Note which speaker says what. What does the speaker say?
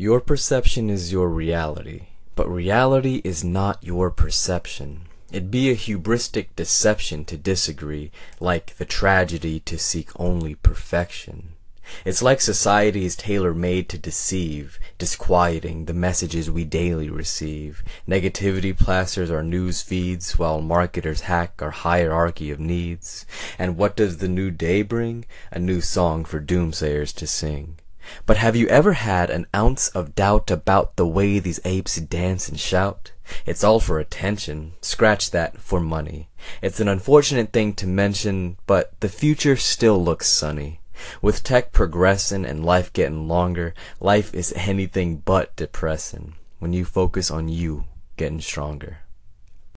Speaker 1: Your perception is your reality, but reality is not your perception. It'd be a hubristic deception to disagree, like the tragedy to seek only perfection. It's like society's tailor-made to deceive, disquieting the messages we daily receive. Negativity plasters our news feeds, while marketers hack our hierarchy of needs. And what does the new day bring? A new song for doomsayers to sing. But have you ever had an ounce of doubt about the way these apes dance and shout? It's all for attention. Scratch that for money. It's an unfortunate thing to mention, but the future still looks sunny. With tech progressin' and life gettin' longer, life is anything but depressin' when you focus on you gettin' stronger.